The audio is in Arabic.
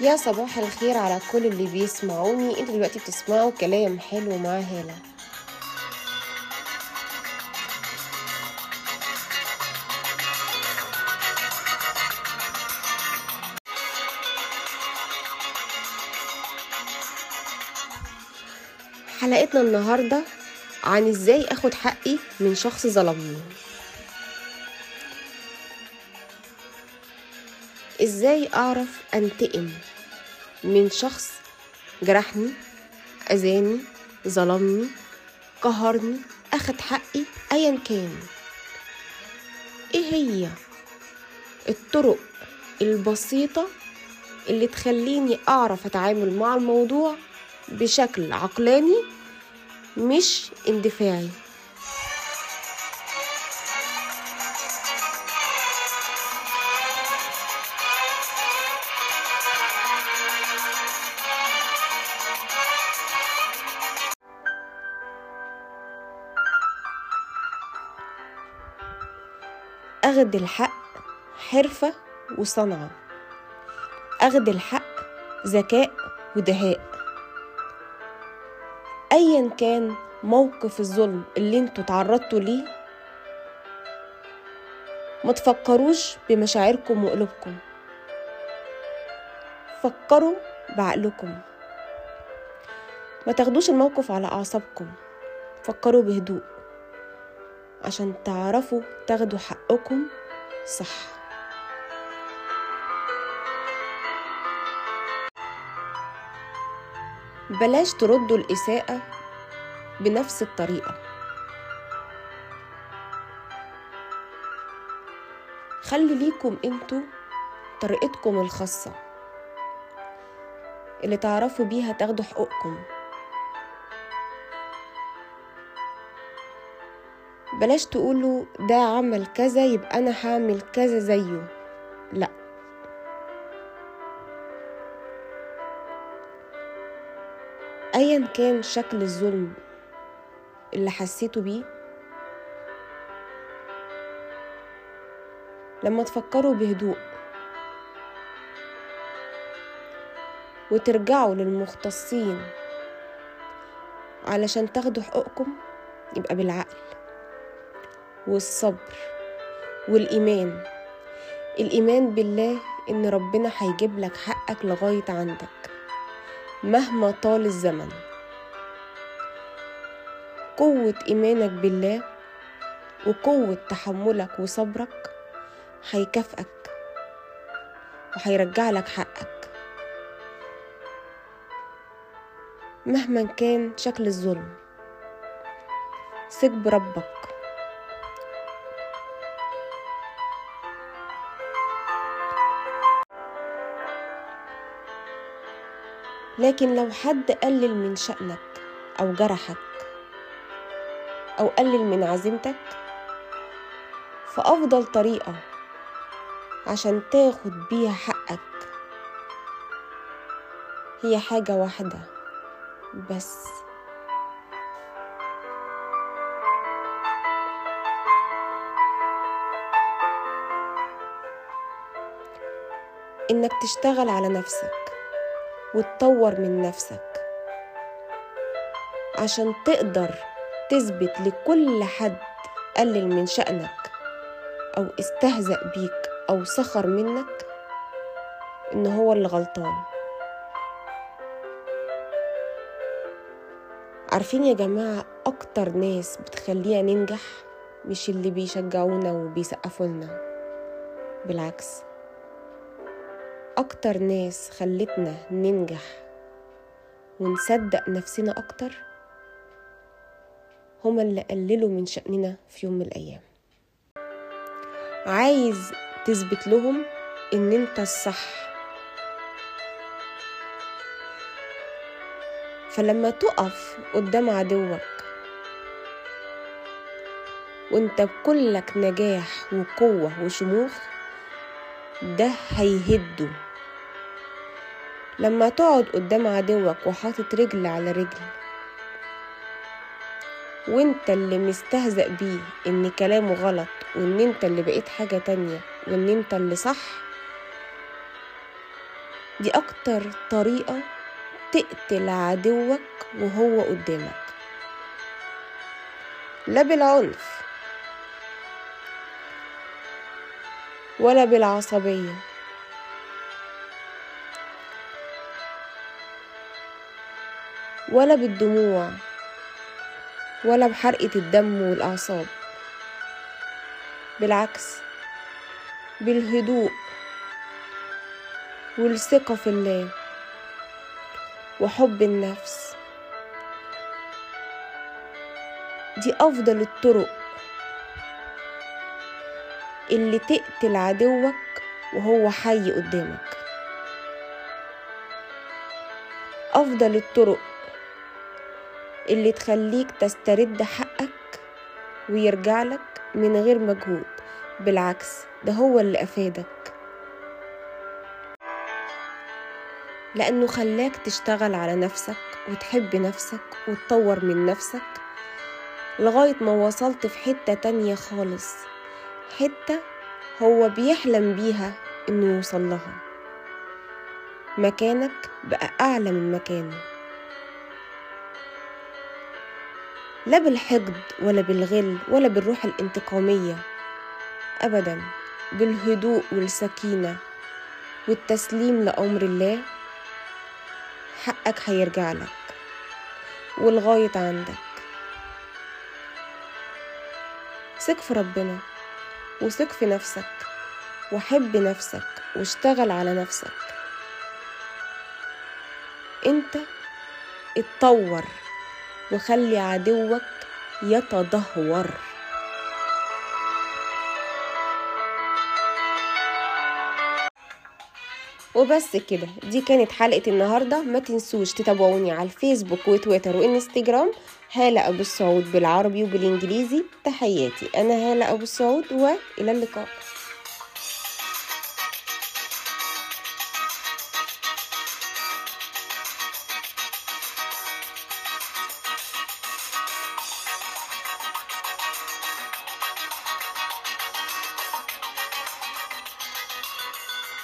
يا صباح الخير على كل اللي بيسمعوني. أنتوا دلوقتي بتسمعوا كلام حلو مع هالة. حلقتنا النهاردة عن إزاي اخد حقي من شخص ظلمني. إزاي أعرف أنتقم من شخص جرحني أذاني ظلمني قهرني أخد حقي ايا كان؟ إيه هي الطرق البسيطة اللي تخليني أعرف أتعامل مع الموضوع بشكل عقلاني مش اندفاعي؟ أخد الحق حرفة وصنعة. أخد الحق ذكاء ودهاء. أيا كان موقف الظلم اللي أنتوا تعرضتوا ليه ما تفكروش بمشاعركم وقلوبكم. فكروا بعقلكم. ما تاخدوش الموقف على أعصابكم فكروا بهدوء. عشان تعرفوا تاخدوا حقكم صح. بلاش تردوا الإساءة بنفس الطريقة. خلي ليكم أنتوا طريقتكم الخاصة. اللي تعرفوا بيها تاخدوا حقوقكم بلاش تقولوا ده عمل كذا يبقى أنا هعمل كذا زيه. لا. ايا كان شكل الظلم اللي حسيتوا بيه لما تفكروا بهدوء وترجعوا للمختصين علشان تاخدوا حقوقكم يبقى بالعقل. والصبر والإيمان. الإيمان بالله إن ربنا هيجيب لك حقك لغاية عندك مهما طال الزمن. قوة إيمانك بالله وقوة تحملك وصبرك هيكافئك وهيرجع لك حقك. مهما كان شكل الظلم ثق بربك لكن لو حد قلل من شأنك أو جرحك أو قلل من عزيمتك فأفضل طريقة عشان تاخد بيها حقك هي حاجة واحدة بس. إنك تشتغل على نفسك. وتطور من نفسك. عشان تقدر تثبت لكل حد قلل من شأنك أو استهزأ بيك أو سخر منك إن هو اللي غلطان. عارفين يا جماعة أكتر ناس بتخلينا ننجح مش اللي بيشجعونا وبيسقفوا لنا. بالعكس. أكتر ناس خلتنا ننجح ونصدق نفسنا أكتر هما اللي قللوا من شأننا في يوم من الأيام. عايز تثبت لهم إن أنت الصح. فلما تقف قدام عدوك وأنت بكلك نجاح وقوة وشموخ ده هيهده. لما تقعد قدام عدوك وحاطط رجل على رجل. وانت اللي مستهزأ بيه إن كلامه غلط وإن أنت اللي بقيت حاجة تانية وإن أنت اللي صح. دي أكتر طريقة تقتل عدوك وهو قدامك. لا بالعنف ولا بالعصبية. ولا بالدموع ولا بحرقة الدم والأعصاب. بالعكس بالهدوء والثقة في الله وحب النفس. دي أفضل الطرق اللي تقتل عدوك وهو حي قدامك. أفضل الطرق اللي تخليك تسترد حقك ويرجع لك من غير مجهود. بالعكس ده هو اللي أفادك. لأنه خلاك تشتغل على نفسك وتحب نفسك وتطور من نفسك لغاية ما وصلت في حتة تانية خالص. حتة هو بيحلم بيها إنه يوصل لها. مكانك بقى أعلى من مكانه. لا بالحقد ولا بالغل ولا بالروح الانتقامية أبدا بالهدوء والسكينة والتسليم لأمر الله. حقك هيرجع لك والغاية عندك. ثق في ربنا وثق في نفسك وحب نفسك واشتغل على نفسك. أنت اتطور. وخلي عدوك يتدهور. وبس كده دي كانت حلقة النهاردة. ما تنسوش تتابعوني على الفيسبوك وتويتر وإنستجرام. هالة أبو السعود بالعربي وبالإنجليزي. تحياتي أنا هالة أبو السعود وإلى اللقاء.